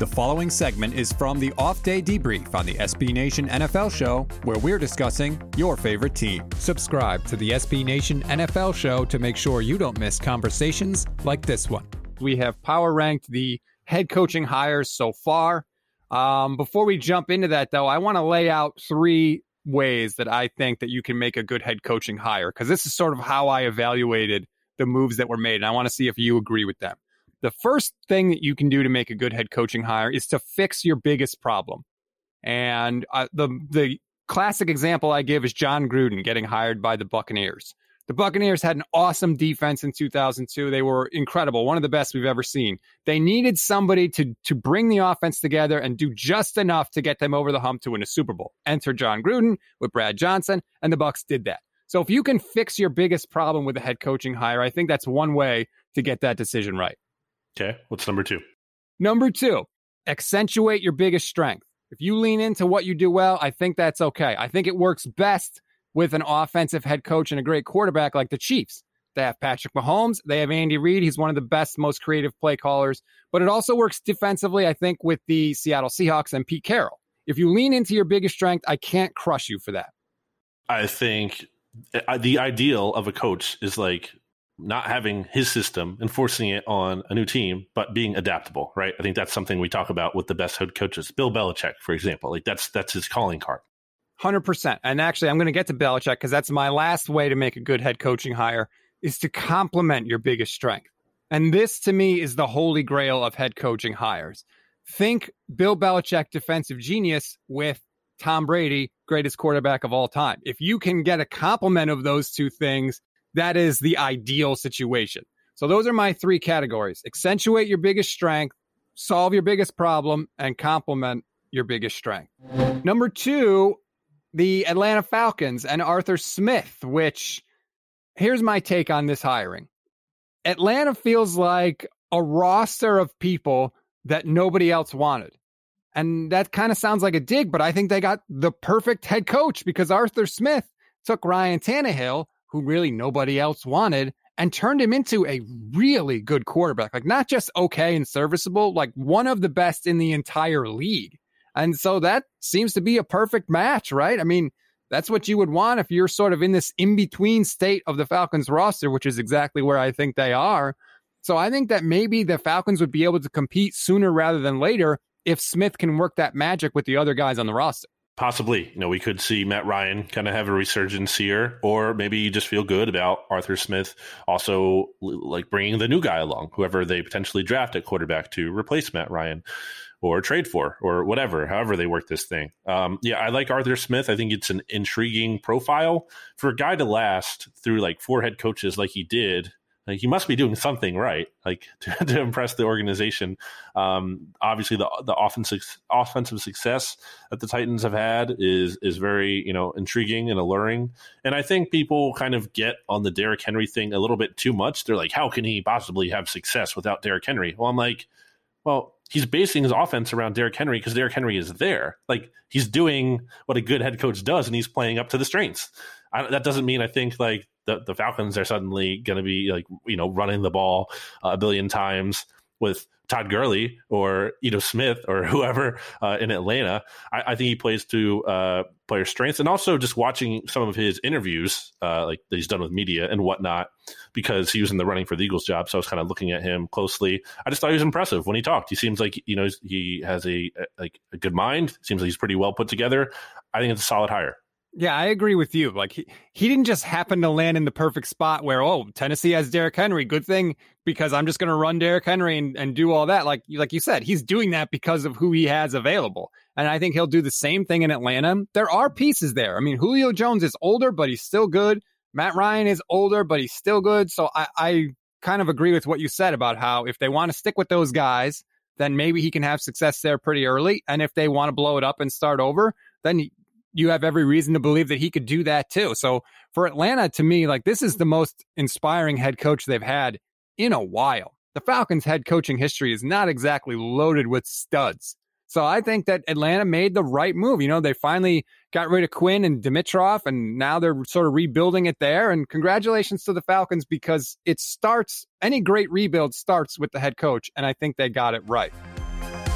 The following segment is from the off day debrief on the SB Nation NFL show, where we're discussing your favorite team. Subscribe to the SB Nation NFL show to make sure you don't miss conversations like this one. We have power ranked the head coaching hires so far. Um, before we jump into that, though, I want to lay out three ways that I think that you can make a good head coaching hire because this is sort of how I evaluated the moves that were made, and I want to see if you agree with them the first thing that you can do to make a good head coaching hire is to fix your biggest problem. And uh, the the classic example I give is Jon Gruden getting hired by the Buccaneers. The Buccaneers had an awesome defense in 2002. They were incredible, one of the best we've ever seen. They needed somebody to to bring the offense together and do just enough to get them over the hump to win a Super Bowl. Enter Jon Gruden with Brad Johnson, and the Bucs did that. So if you can fix your biggest problem with a head coaching hire, I think that's one way to get that decision right. Okay. What's number two? Number two, accentuate your biggest strength. If you lean into what you do well, I think that's okay. I think it works best with an offensive head coach and a great quarterback like the Chiefs. They have Patrick Mahomes. They have Andy Reid. He's one of the best, most creative play callers. But it also works defensively, I think, with the Seattle Seahawks and Pete Carroll. If you lean into your biggest strength, I can't crush you for that. I think uh, the ideal of a coach is like not having his system, enforcing it on a new team, but being adaptable, right? I think that's something we talk about with the best head coaches. Bill Belichick, for example, like that's that's his calling card. Hundred percent. And actually, I'm going to get to Belichick because that's my last way to make a good head coaching hire is to complement your biggest strength. And this, to me, is the holy grail of head coaching hires. Think Bill Belichick, defensive genius, with Tom Brady, greatest quarterback of all time. If you can get a complement of those two things, that is the ideal situation. So those are my three categories. Accentuate your biggest strength, solve your biggest problem, and complement your biggest strength. Number two, the Atlanta Falcons and Arthur Smith, which here's my take on this hiring. Atlanta feels like a roster of people that nobody else wanted. And that kind of sounds like a dig, but I think they got the perfect head coach because Arthur Smith took Ryan Tannehill, who really nobody else wanted and turned him into a really good quarterback. Like not just okay and serviceable, like one of the best in the entire league. And so that seems to be a perfect match, right? I mean, that's what you would want if you're sort of in this in between state of the Falcons roster, which is exactly where I think they are. So I think that maybe the Falcons would be able to compete sooner rather than later if Smith can work that magic with the other guys on the roster possibly, you know, we could see Matt Ryan kind of have a resurgence here, or maybe you just feel good about Arthur Smith also like bringing the new guy along, whoever they potentially draft at quarterback to replace Matt Ryan or trade for or whatever, however they work this thing. Um, yeah, I like Arthur Smith. I think it's an intriguing profile for a guy to last through like four head coaches like he did like he must be doing something right, like to, to impress the organization. Um, obviously, the the offensive offensive success that the Titans have had is is very you know intriguing and alluring. And I think people kind of get on the Derrick Henry thing a little bit too much. They're like, how can he possibly have success without Derrick Henry? Well, I'm like, well, he's basing his offense around Derrick Henry because Derrick Henry is there. Like he's doing what a good head coach does, and he's playing up to the strengths. I, that doesn't mean I think like the, the Falcons are suddenly going to be like you know running the ball a billion times with Todd Gurley or Ito Smith or whoever uh, in Atlanta. I, I, think he plays to uh, player strengths and also just watching some of his interviews, uh, like that he's done with media and whatnot, because he was in the running for the Eagles job. So I was kind of looking at him closely. I just thought he was impressive when he talked. He seems like you know he has a, a like a good mind. Seems like he's pretty well put together. I think it's a solid hire. Yeah, I agree with you. Like he, he didn't just happen to land in the perfect spot where, oh, Tennessee has Derrick Henry. Good thing because I'm just going to run Derrick Henry and, and do all that. Like, like you said, he's doing that because of who he has available. And I think he'll do the same thing in Atlanta. There are pieces there. I mean, Julio Jones is older, but he's still good. Matt Ryan is older, but he's still good. So I, I kind of agree with what you said about how if they want to stick with those guys, then maybe he can have success there pretty early. And if they want to blow it up and start over, then you have every reason to believe that he could do that too. So for Atlanta, to me, like this is mm. the most inspiring head coach they've had in a while. The Falcons' head coaching history is not exactly loaded with studs. So I think that Atlanta made the right move. You know, they finally got rid of Quinn and Dimitroff, and now they're sort of rebuilding it there. And congratulations to the Falcons because it starts, any great rebuild starts with the head coach. And I think they got it right.